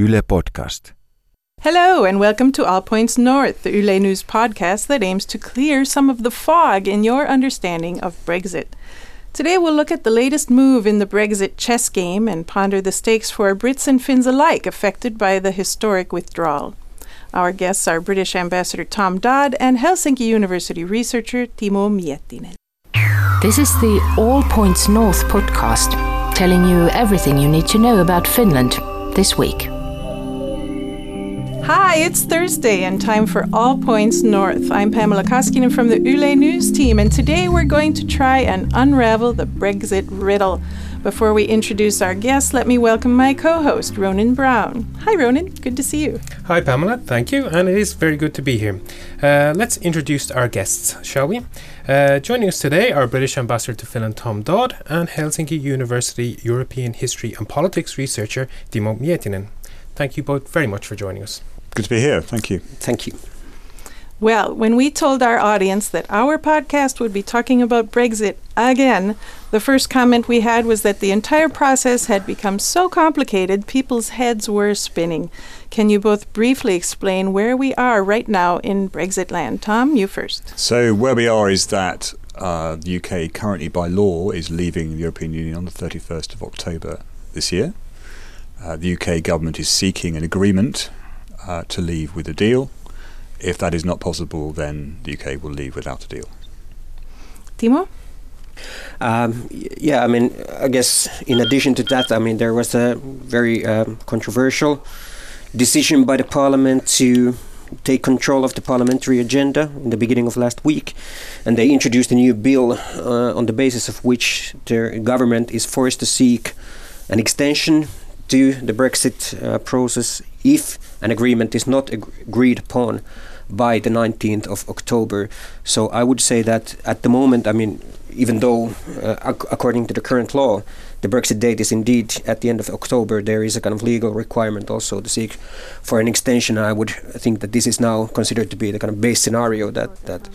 Yle Podcast. Hello, and welcome to All Points North, the Yle News podcast that aims to clear some of the fog in your understanding of Brexit. Today we'll look at the latest move in the Brexit chess game and ponder the stakes for Brits and Finns alike affected by the historic withdrawal. Our guests are British Ambassador Tom Dodd and Helsinki University researcher Timo Miettinen. This is the All Points North podcast, telling you everything you need to know about Finland this week. Hi, it's Thursday and time for All Points North. I'm Pamela Koskinen from the Yle News team, and today we're going to try and unravel the Brexit riddle. Before we introduce our guests, let me welcome my co host, Ronan Brown. Hi, Ronan. Good to see you. Hi, Pamela. Thank you, and it is very good to be here. Uh, let's introduce our guests, shall we? Uh, joining us today are British Ambassador to Finland Tom Dodd and Helsinki University European History and Politics researcher Timo Miettinen. Thank you both very much for joining us. Good to be here. Thank you. Thank you. Well, when we told our audience that our podcast would be talking about Brexit again, the first comment we had was that the entire process had become so complicated, people's heads were spinning. Can you both briefly explain where we are right now in Brexit land? Tom, you first. So, where we are is that uh, the UK currently, by law, is leaving the European Union on the 31st of October this year. Uh, the UK government is seeking an agreement uh, to leave with a deal. If that is not possible, then the UK will leave without a deal. Timo? Um, yeah, I mean, I guess in addition to that, I mean, there was a very um, controversial decision by the parliament to take control of the parliamentary agenda in the beginning of last week, and they introduced a new bill uh, on the basis of which their government is forced to seek an extension to the Brexit uh, process if an agreement is not ag- agreed upon by the 19th of October. So I would say that at the moment, I mean, even though uh, ac- according to the current law, the Brexit date is indeed at the end of October, there is a kind of legal requirement also to seek for an extension. I would think that this is now considered to be the kind of base scenario that that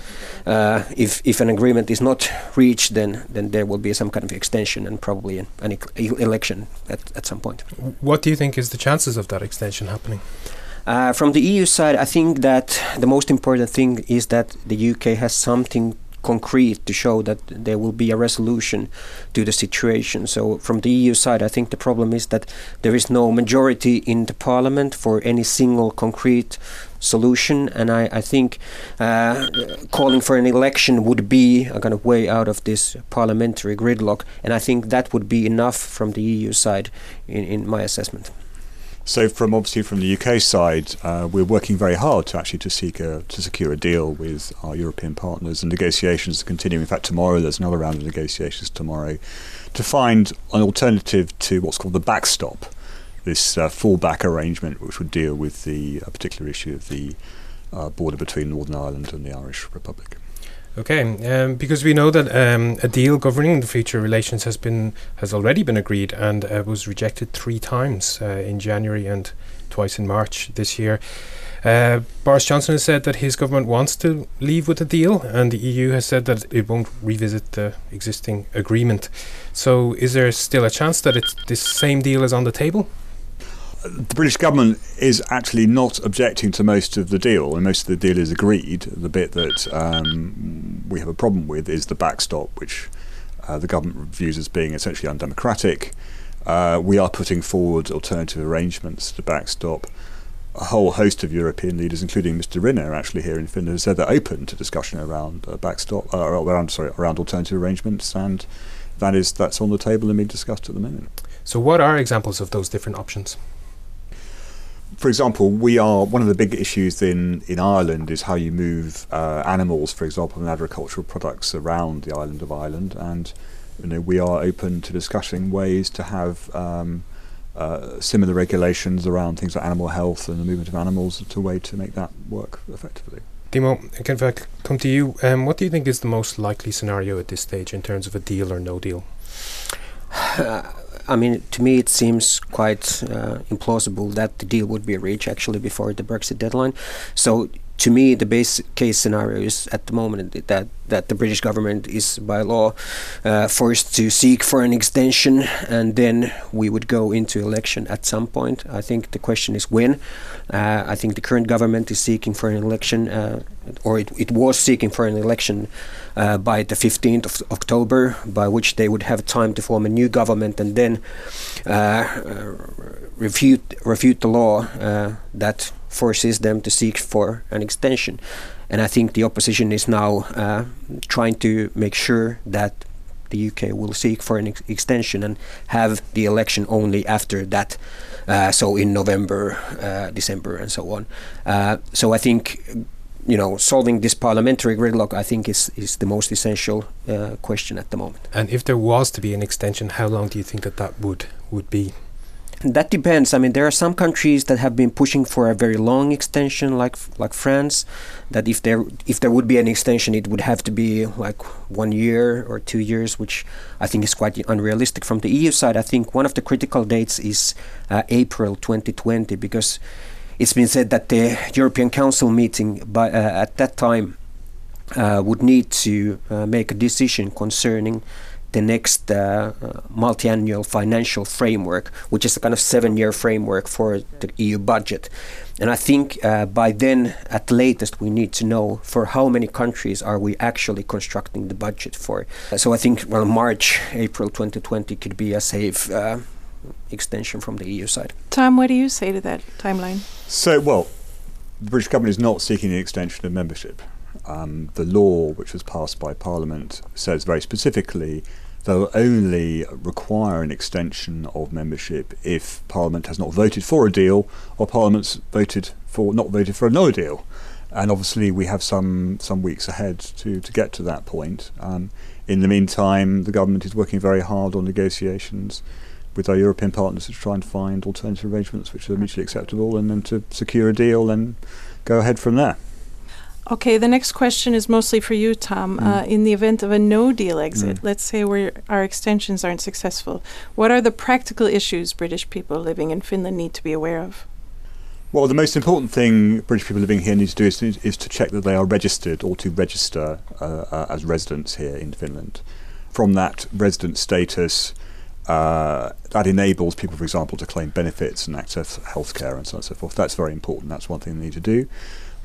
uh, if if an agreement is not reached, then then there will be some kind of extension and probably an, an e- election at, at some point. What do you think is the chances of that extension happening? Uh, from the EU side, I think that the most important thing is that the UK has something concrete to show that there will be a resolution to the situation. So, from the EU side, I think the problem is that there is no majority in the parliament for any single concrete solution, and I, I think uh, calling for an election would be a kind of way out of this parliamentary gridlock, and I think that would be enough from the EU side, in, in my assessment. So, from obviously from the UK side, uh, we're working very hard to actually to seek a, to secure a deal with our European partners, and negotiations are continuing. In fact, tomorrow there's another round of negotiations tomorrow to find an alternative to what's called the backstop, this uh, fallback arrangement, which would deal with the uh, particular issue of the uh, border between Northern Ireland and the Irish Republic. Okay, um, because we know that um, a deal governing the future relations has been has already been agreed and uh, was rejected three times uh, in January and twice in March this year. Uh, Boris Johnson has said that his government wants to leave with a deal, and the EU has said that it won't revisit the existing agreement. So, is there still a chance that it's this same deal is on the table? The British government is actually not objecting to most of the deal, and most of the deal is agreed. The bit that um, we have a problem with is the backstop, which uh, the government views as being essentially undemocratic. Uh, we are putting forward alternative arrangements to backstop. A whole host of European leaders, including Mr. Rinne, actually here in Finland, have said they're open to discussion around uh, backstop, around sorry, around alternative arrangements, and that is that's on the table and being discussed at the moment. So, what are examples of those different options? For example, we are one of the big issues in, in Ireland is how you move uh, animals, for example, and agricultural products around the island of Ireland, and you know we are open to discussing ways to have um, uh, similar regulations around things like animal health and the movement of animals to a way to make that work effectively. Timo, can I come to you? Um, what do you think is the most likely scenario at this stage in terms of a deal or no deal? I mean, to me, it seems quite uh, implausible that the deal would be reached actually before the Brexit deadline. So, to me, the base case scenario is at the moment that that the British government is by law uh, forced to seek for an extension, and then we would go into election at some point. I think the question is when. Uh, I think the current government is seeking for an election, uh, or it, it was seeking for an election uh, by the 15th of October, by which they would have time to form a new government and then uh, refute refute the law uh, that forces them to seek for an extension. And I think the opposition is now uh, trying to make sure that the UK will seek for an ex extension and have the election only after that. Uh, so in November, uh, December, and so on. Uh, so I think you know, solving this parliamentary gridlock, I think, is is the most essential uh, question at the moment. And if there was to be an extension, how long do you think that that would would be? That depends. I mean, there are some countries that have been pushing for a very long extension, like like France. That if there if there would be an extension, it would have to be like one year or two years, which I think is quite unrealistic. From the EU side, I think one of the critical dates is uh, April 2020, because it's been said that the European Council meeting by uh, at that time uh, would need to uh, make a decision concerning the next uh, multi-annual financial framework, which is a kind of seven-year framework for the EU budget. And I think uh, by then, at latest, we need to know for how many countries are we actually constructing the budget for. So I think well, March, April 2020 could be a safe uh, extension from the EU side. Tom, what do you say to that timeline? So, well, the British government is not seeking an extension of membership. Um, the law, which was passed by Parliament, says very specifically they'll only require an extension of membership if Parliament has not voted for a deal or Parliament's voted for not voted for another deal. And obviously, we have some some weeks ahead to, to get to that point. Um, in the meantime, the government is working very hard on negotiations with our European partners to try and find alternative arrangements which are mutually acceptable, and then to secure a deal and go ahead from there. Okay, the next question is mostly for you, Tom. Mm. Uh, in the event of a no deal exit, mm. let's say where our extensions aren't successful, what are the practical issues British people living in Finland need to be aware of? Well, the most important thing British people living here need to do is, is to check that they are registered or to register uh, uh, as residents here in Finland. From that resident status, uh, that enables people, for example, to claim benefits and access healthcare and so on and so forth. That's very important. That's one thing they need to do.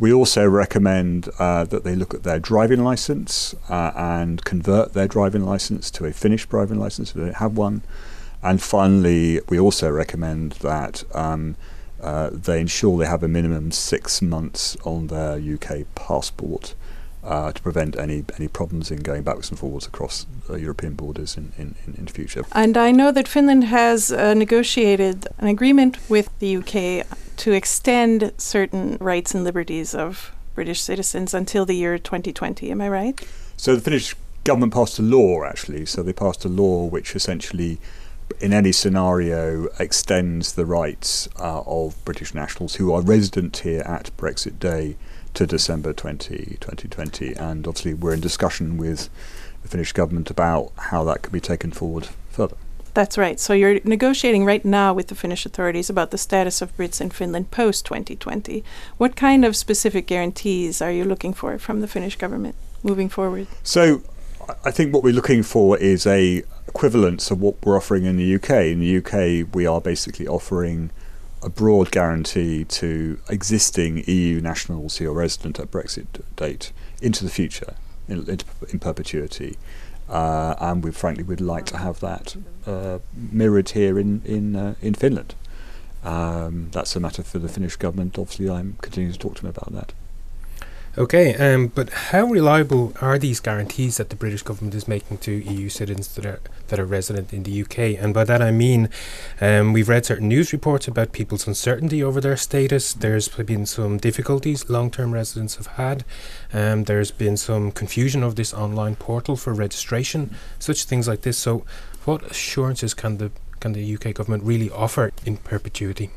We also recommend uh, that they look at their driving license uh, and convert their driving license to a Finnish driving license if they have one. And finally, we also recommend that um, uh, they ensure they have a minimum six months on their UK passport uh, to prevent any any problems in going backwards and forwards across uh, European borders in, in, in, in future. And I know that Finland has uh, negotiated an agreement with the UK to extend certain rights and liberties of British citizens until the year 2020. Am I right? So the Finnish government passed a law, actually. So they passed a law which essentially, in any scenario, extends the rights uh, of British nationals who are resident here at Brexit Day to December 20, 2020. And obviously, we're in discussion with the Finnish government about how that can be taken forward further. That's right. So you're negotiating right now with the Finnish authorities about the status of Brits in Finland post 2020. What kind of specific guarantees are you looking for from the Finnish government moving forward? So I think what we're looking for is a equivalence of what we're offering in the UK. In the UK, we are basically offering a broad guarantee to existing EU nationals who are resident at Brexit date into the future, in, in perpetuity. Uh, and we frankly would like to have that uh, mirrored here in in uh, in Finland. Um, that's a matter for the Finnish government. Obviously, I'm continuing to talk to them about that. Okay, um, but how reliable are these guarantees that the British government is making to EU citizens that are that are resident in the UK? And by that I mean, um, we've read certain news reports about people's uncertainty over their status. There's been some difficulties long-term residents have had. Um, there's been some confusion of this online portal for registration, such things like this. So, what assurances can the can the UK government really offer in perpetuity?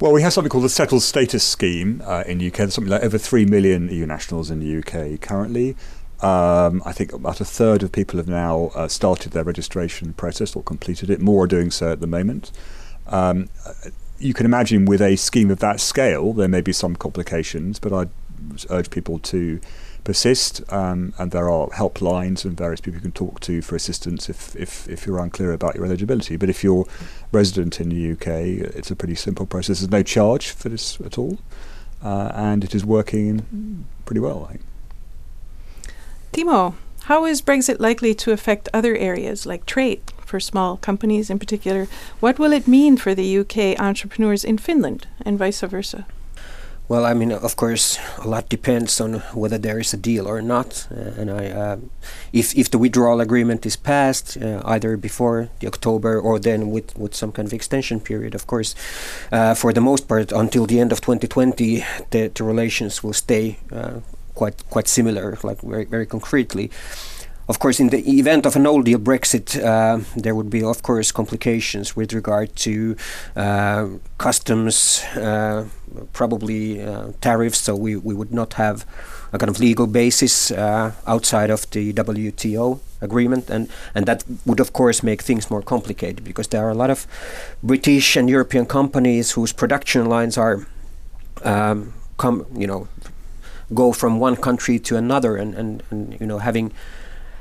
Well, we have something called the settled status scheme uh, in the UK. There's something like over 3 million EU nationals in the UK currently. Um, I think about a third of people have now uh, started their registration process or completed it. More are doing so at the moment. Um, you can imagine with a scheme of that scale, there may be some complications, but I'd urge people to persist, um, and there are helplines and various people you can talk to for assistance if, if, if you're unclear about your eligibility. But if you're resident in the UK, it's a pretty simple process. There's no charge for this at all, uh, and it is working pretty well, I think. Timo, how is Brexit likely to affect other areas like trade for small companies in particular? What will it mean for the UK entrepreneurs in Finland and vice versa? Well, I mean, of course, a lot depends on whether there is a deal or not. Uh, and I, uh, if if the withdrawal agreement is passed, uh, either before the October or then with, with some kind of extension period, of course, uh, for the most part, until the end of 2020, the, the relations will stay uh, quite quite similar, like very very concretely. Of course, in the event of a no deal Brexit, uh, there would be, of course, complications with regard to uh, customs, uh, probably uh, tariffs. So we, we would not have a kind of legal basis uh, outside of the WTO agreement, and and that would, of course, make things more complicated because there are a lot of British and European companies whose production lines are, um, come, you know, go from one country to another, and and, and you know having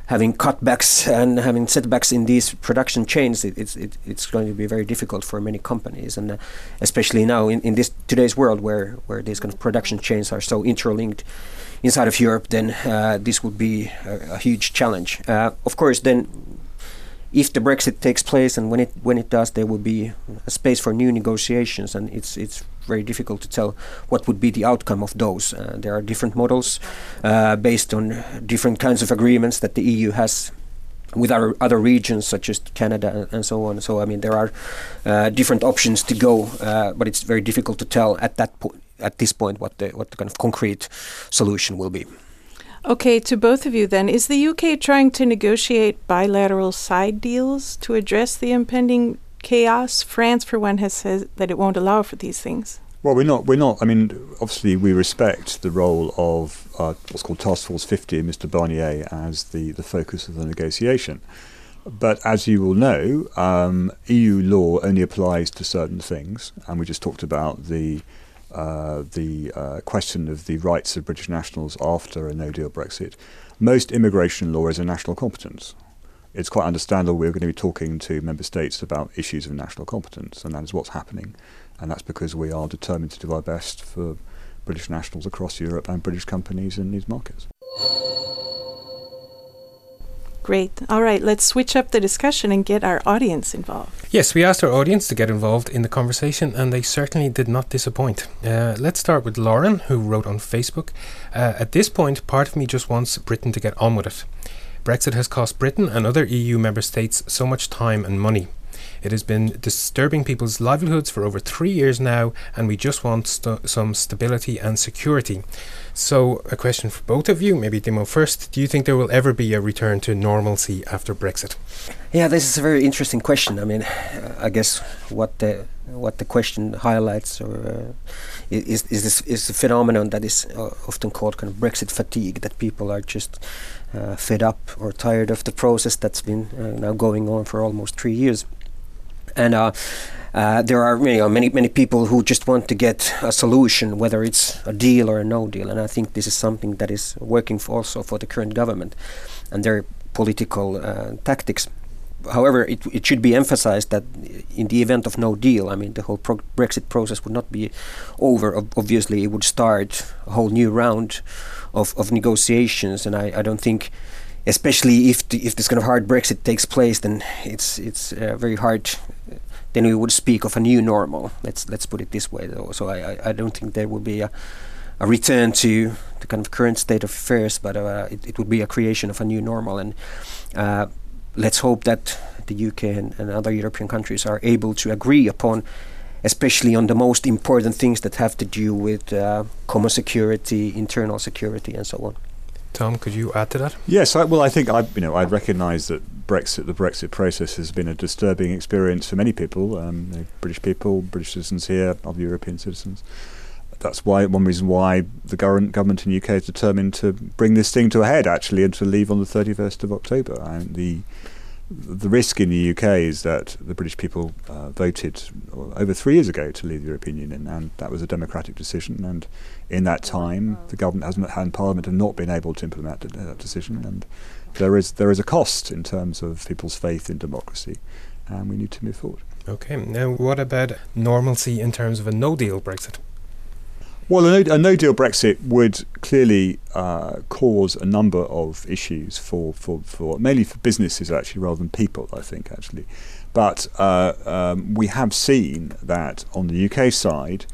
having cutbacks and having setbacks in these production chains, it, it's it, it's going to be very difficult for many companies, and uh, especially now in, in this today's world where where these kind of production chains are so interlinked inside of Europe, then uh, this would be a, a huge challenge. Uh, of course, then if the Brexit takes place and when it when it does, there will be a space for new negotiations, and it's it's very difficult to tell what would be the outcome of those. Uh, there are different models uh, based on different kinds of agreements that the EU has with other other regions such as Canada and so on. So I mean there are uh, different options to go, uh, but it's very difficult to tell at that point at this point what the what the kind of concrete solution will be. Okay, to both of you then, is the UK trying to negotiate bilateral side deals to address the impending chaos. France, for one, has said that it won't allow for these things. Well, we're not. We're not. I mean, obviously, we respect the role of uh, what's called Task Force 50 and Mr. Barnier as the, the focus of the negotiation. But as you will know, um, EU law only applies to certain things, and we just talked about the uh, the uh, question of the rights of British nationals after a no-deal Brexit. Most immigration law is a national competence it's quite understandable we're going to be talking to member states about issues of national competence, and that is what's happening. And that's because we are determined to do our best for British nationals across Europe and British companies in these markets. Great. All right, let's switch up the discussion and get our audience involved. Yes, we asked our audience to get involved in the conversation, and they certainly did not disappoint. Uh, let's start with Lauren, who wrote on Facebook uh, At this point, part of me just wants Britain to get on with it. Brexit has cost Britain and other EU member states so much time and money. It has been disturbing people's livelihoods for over three years now, and we just want st- some stability and security. So, a question for both of you, maybe Timo first. Do you think there will ever be a return to normalcy after Brexit? Yeah, this is a very interesting question. I mean, I guess what the what the question highlights or uh, is is this is a phenomenon that is uh, often called kind of Brexit fatigue that people are just uh, fed up or tired of the process that's been uh, now going on for almost three years. And uh, uh, there are you know, many many people who just want to get a solution, whether it's a deal or a no deal. And I think this is something that is working for also for the current government and their political uh, tactics. However, it, it should be emphasized that in the event of no deal, I mean, the whole pro- Brexit process would not be over. obviously, it would start a whole new round of, of negotiations, and I, I don't think, especially if the, if this kind of hard Brexit takes place, then it's it's uh, very hard. Then we would speak of a new normal. Let's let's put it this way, though. So I, I, I don't think there would be a, a return to the kind of current state of affairs, but uh, it, it would be a creation of a new normal. And uh, let's hope that the UK and, and other European countries are able to agree upon especially on the most important things that have to do with uh, common security, internal security, and so on. Tom, could you add to that? Yes, I, well, I think I, you know, I recognise that Brexit, the Brexit process, has been a disturbing experience for many people, um, British people, British citizens here, other European citizens. That's why one reason why the government government in the UK is determined to bring this thing to a head, actually, and to leave on the 31st of October. And the the risk in the UK is that the British people uh, voted over three years ago to leave the European Union, and that was a democratic decision. And in that time, the government hasn't and Parliament have not been able to implement that decision, and there is there is a cost in terms of people's faith in democracy, and we need to move forward. Okay. Now, what about normalcy in terms of a no-deal Brexit? Well, a no, a no, deal Brexit would clearly uh, cause a number of issues for, for, for mainly for businesses actually rather than people, I think actually. But uh, um, we have seen that on the UK side,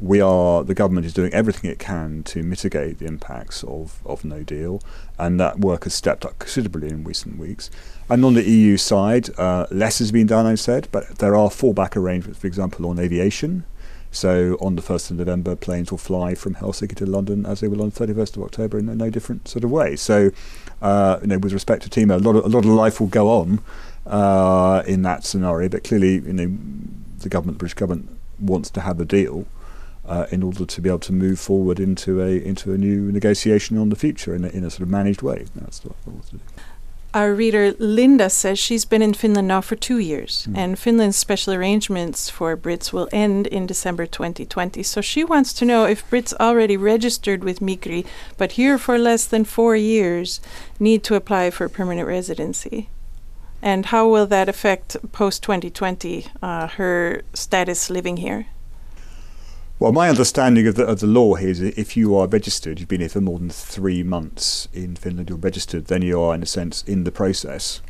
we are the government is doing everything it can to mitigate the impacts of, of no deal, and that work has stepped up considerably in recent weeks. And on the EU side, uh, less has been done, I said, but there are fallback arrangements, for example, on aviation. So on the 1st of November, planes will fly from Helsinki to London as they will on the 31st of October in no different sort of way. So, uh, you know, with respect to Timo, a lot of, a lot of life will go on uh, in that scenario, but clearly, you know, the government, the British government, wants to have a deal. Uh, in order to be able to move forward into a into a new negotiation on the future in a, in a sort of managed way. That's what want to do. Our reader Linda says she's been in Finland now for two years, mm. and Finland's special arrangements for Brits will end in December 2020. So she wants to know if Brits already registered with Migri but here for less than four years, need to apply for permanent residency. And how will that affect post 2020 uh, her status living here? Well, my understanding of the, of the law here is if you are registered, you've been here for more than three months in Finland, you're registered, then you are, in a sense, in the process.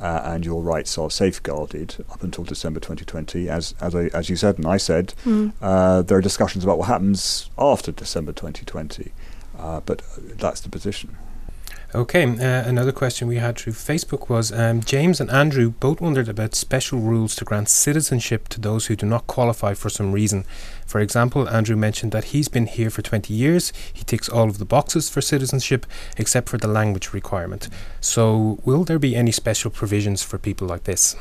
Uh, and your rights are safeguarded up until December 2020. As as, I, as you said and I said, mm. uh, there are discussions about what happens after December 2020, uh, but that's the position. Okay, uh, another question we had through Facebook was um, James and Andrew both wondered about special rules to grant citizenship to those who do not qualify for some reason. For example, Andrew mentioned that he's been here for 20 years, he ticks all of the boxes for citizenship except for the language requirement. So, will there be any special provisions for people like this?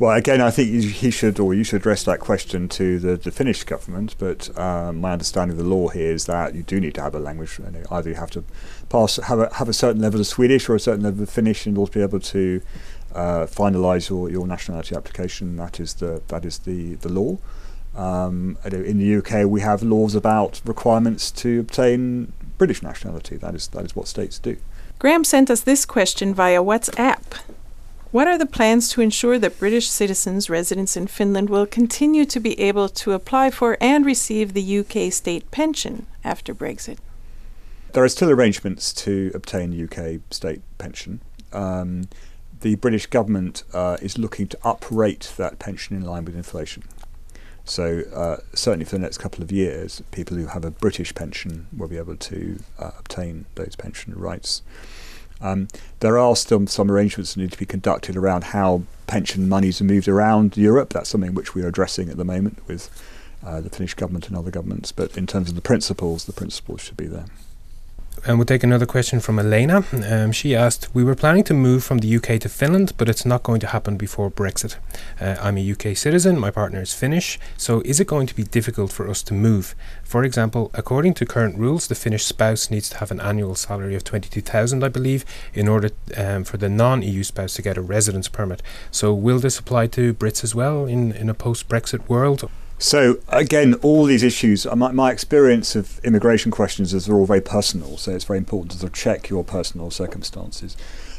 Well, again, I think he should, or you should address that question to the, the Finnish government. But um, my understanding of the law here is that you do need to have a language. You know, either you have to pass have a have a certain level of Swedish or a certain level of Finnish in order to be able to uh, finalise your, your nationality application. That is the that is the the law. Um, in the UK, we have laws about requirements to obtain British nationality. That is that is what states do. Graham sent us this question via WhatsApp. What are the plans to ensure that British citizens residents in Finland will continue to be able to apply for and receive the UK state pension after Brexit? There are still arrangements to obtain UK state pension. Um, the British government uh, is looking to uprate that pension in line with inflation. So, uh, certainly for the next couple of years, people who have a British pension will be able to uh, obtain those pension rights. Um, there are still some arrangements that need to be conducted around how pension monies are moved around Europe. That's something which we are addressing at the moment with uh, the Finnish government and other governments. But in terms of the principles, the principles should be there. And we'll take another question from Elena. Um, she asked, We were planning to move from the UK to Finland, but it's not going to happen before Brexit. Uh, I'm a UK citizen, my partner is Finnish, so is it going to be difficult for us to move? For example, according to current rules, the Finnish spouse needs to have an annual salary of 22,000, I believe, in order um, for the non EU spouse to get a residence permit. So will this apply to Brits as well in, in a post Brexit world? So again, all these issues. Uh, my, my experience of immigration questions is they're all very personal. So it's very important to sort of check your personal circumstances.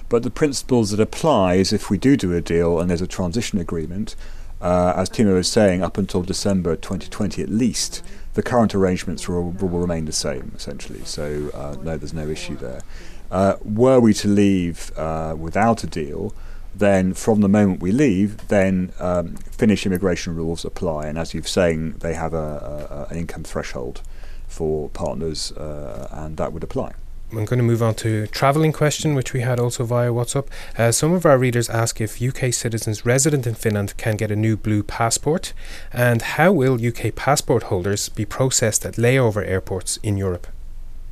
But the principles that apply is if we do do a deal and there's a transition agreement, uh, as Timo was saying, up until December 2020 at least, the current arrangements will, will remain the same essentially. So uh, no, there's no issue there. Uh, were we to leave uh, without a deal, then from the moment we leave, then um, Finnish immigration rules apply. And as you've saying, they have a, a, an income threshold for partners, uh, and that would apply. I'm going to move on to travelling question, which we had also via WhatsApp. Uh, some of our readers ask if UK citizens resident in Finland can get a new blue passport, and how will UK passport holders be processed at layover airports in Europe?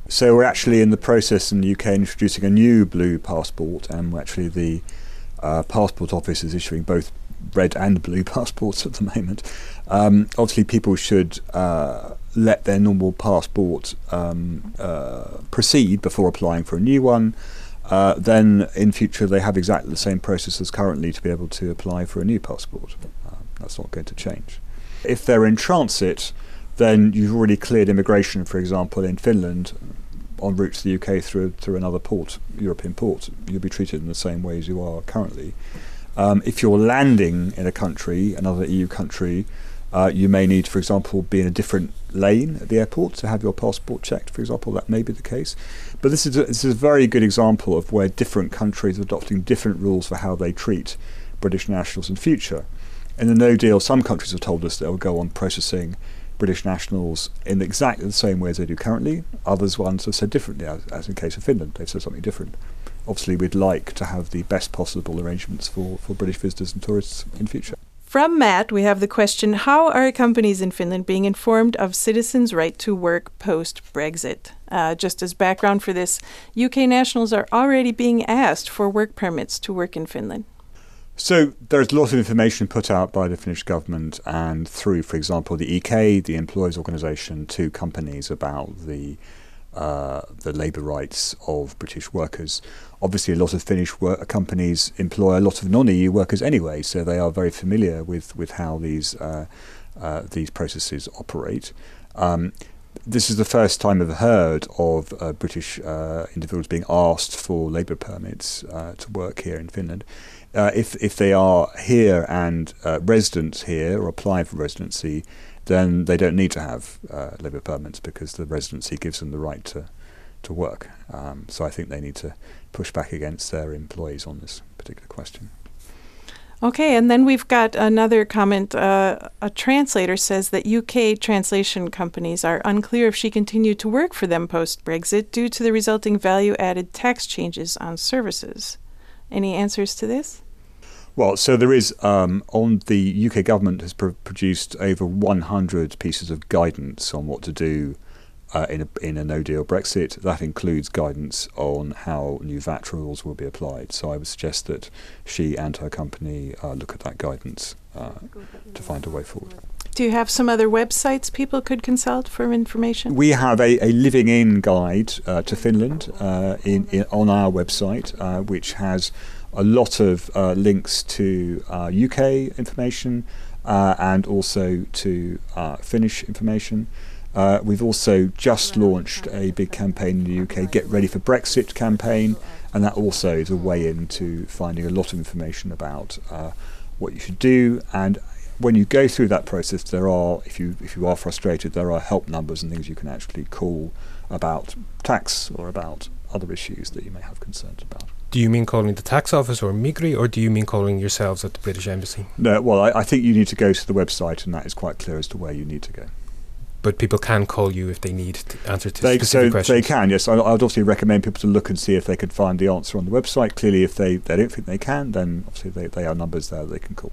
So we're actually in the process in the UK introducing a new blue passport, and actually the uh, passport office is issuing both red and blue passports at the moment. Um, obviously, people should uh, let their normal passport um, uh, proceed before applying for a new one. uh, then in future they have exactly the same process as currently to be able to apply for a new passport. Uh, that's not going to change. If they're in transit, then you've already cleared immigration, for example, in Finland en route to the UK through through another port, European port. You'll be treated in the same way as you are currently. Um, if you're landing in a country, another EU country, uh, you may need, for example, be in a different lane at the airport to have your passport checked, for example. That may be the case. But this is a, this is a very good example of where different countries are adopting different rules for how they treat British nationals in future. In the No Deal, some countries have told us they'll go on processing British nationals in exactly the same way as they do currently. Others ones have said differently, as, as in case of Finland, they've said something different. Obviously, we'd like to have the best possible arrangements for, for British visitors and tourists in future. From Matt, we have the question How are companies in Finland being informed of citizens' right to work post Brexit? Uh, just as background for this, UK nationals are already being asked for work permits to work in Finland. So there's a lot of information put out by the Finnish government and through, for example, the EK, the employers' organisation, to companies about the uh, the labour rights of British workers. Obviously, a lot of Finnish work companies employ a lot of non-EU workers anyway, so they are very familiar with with how these uh, uh, these processes operate. Um, this is the first time I've heard of uh, British uh, individuals being asked for labour permits uh, to work here in Finland. If if they are here and residents here or apply for residency, then they don't need to have uh, labour permits because the residency gives them the right to to work. Um, so I think they need to push back against their employees on this particular question. Okay, and then we've got another comment. Uh, a translator says that UK translation companies are unclear if she continued to work for them post Brexit due to the resulting value added tax changes on services. Any answers to this? Well, so there is um, on the UK government has pr- produced over 100 pieces of guidance on what to do uh, in a in a no deal Brexit. That includes guidance on how new VAT rules will be applied. So I would suggest that she and her company uh, look at that guidance uh, to find a way forward. Do you have some other websites people could consult for information? We have a, a living in guide uh, to Finland uh, in, in, on our website, uh, which has a lot of uh, links to uh, UK information uh, and also to uh, Finnish information. Uh, we've also just launched a big campaign in the UK, Get Ready for Brexit campaign, and that also is a way into finding a lot of information about uh, what you should do. And when you go through that process, there are, if you if you are frustrated, there are help numbers and things you can actually call about tax or about other issues that you may have concerns about. Do you mean calling the tax office or Migri, or do you mean calling yourselves at the British Embassy? No, well, I, I think you need to go to the website, and that is quite clear as to where you need to go. But people can call you if they need to answer to they, specific so questions. They can, yes. I, I would obviously recommend people to look and see if they could find the answer on the website. Clearly, if they, they don't think they can, then obviously they, they are numbers there they can call.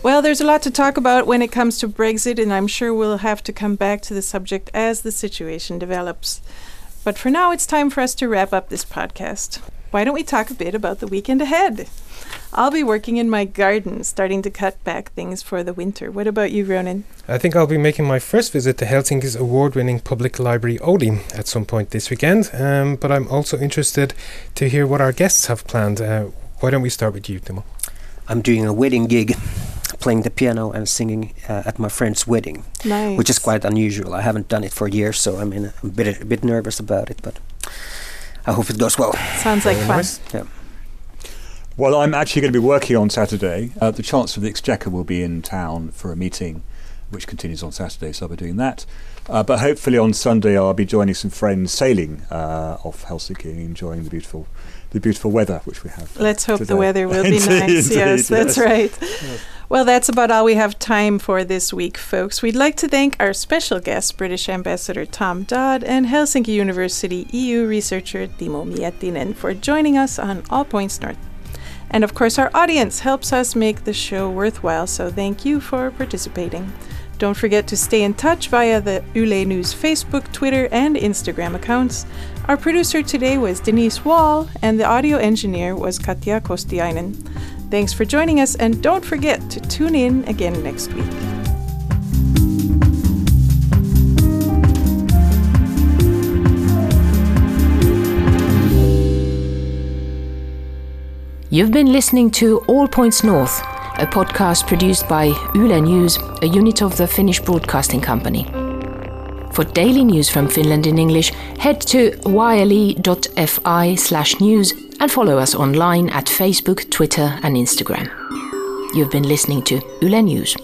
Well, there's a lot to talk about when it comes to Brexit, and I'm sure we'll have to come back to the subject as the situation develops. But for now, it's time for us to wrap up this podcast. Why don't we talk a bit about the weekend ahead? I'll be working in my garden, starting to cut back things for the winter. What about you, Ronan? I think I'll be making my first visit to Helsinki's award winning public library Oodi at some point this weekend. Um, but I'm also interested to hear what our guests have planned. Uh, why don't we start with you, Timo? I'm doing a wedding gig, playing the piano and singing uh, at my friend's wedding, Nice. which is quite unusual. I haven't done it for years, so I'm, in a, I'm a, bit, a bit nervous about it, but I hope it goes well. Sounds like Very fun. nice. Well, I'm actually going to be working on Saturday. Uh, the Chancellor of the Exchequer will be in town for a meeting, which continues on Saturday, so I'll be doing that. Uh, but hopefully on Sunday I'll be joining some friends sailing uh, off Helsinki and enjoying the beautiful, the beautiful weather which we have. Let's hope the weather will be Indeed, nice. yes, indeed, that's yes. Well, that's about all we have time for this week, folks. We'd like to thank our special guest, British Ambassador Tom Dodd, and Helsinki University EU researcher Timo Miettinen for joining us on All Points North. And of course, our audience helps us make the show worthwhile, so thank you for participating. Don't forget to stay in touch via the Yle News Facebook, Twitter, and Instagram accounts. Our producer today was Denise Wall, and the audio engineer was Katja Kostiainen. Thanks for joining us, and don't forget to tune in again next week. You've been listening to All Points North, a podcast produced by Yle News, a unit of the Finnish Broadcasting Company. For daily news from Finland in English, head to yle.fi slash news and follow us online at Facebook, Twitter, and Instagram. You've been listening to Yle News.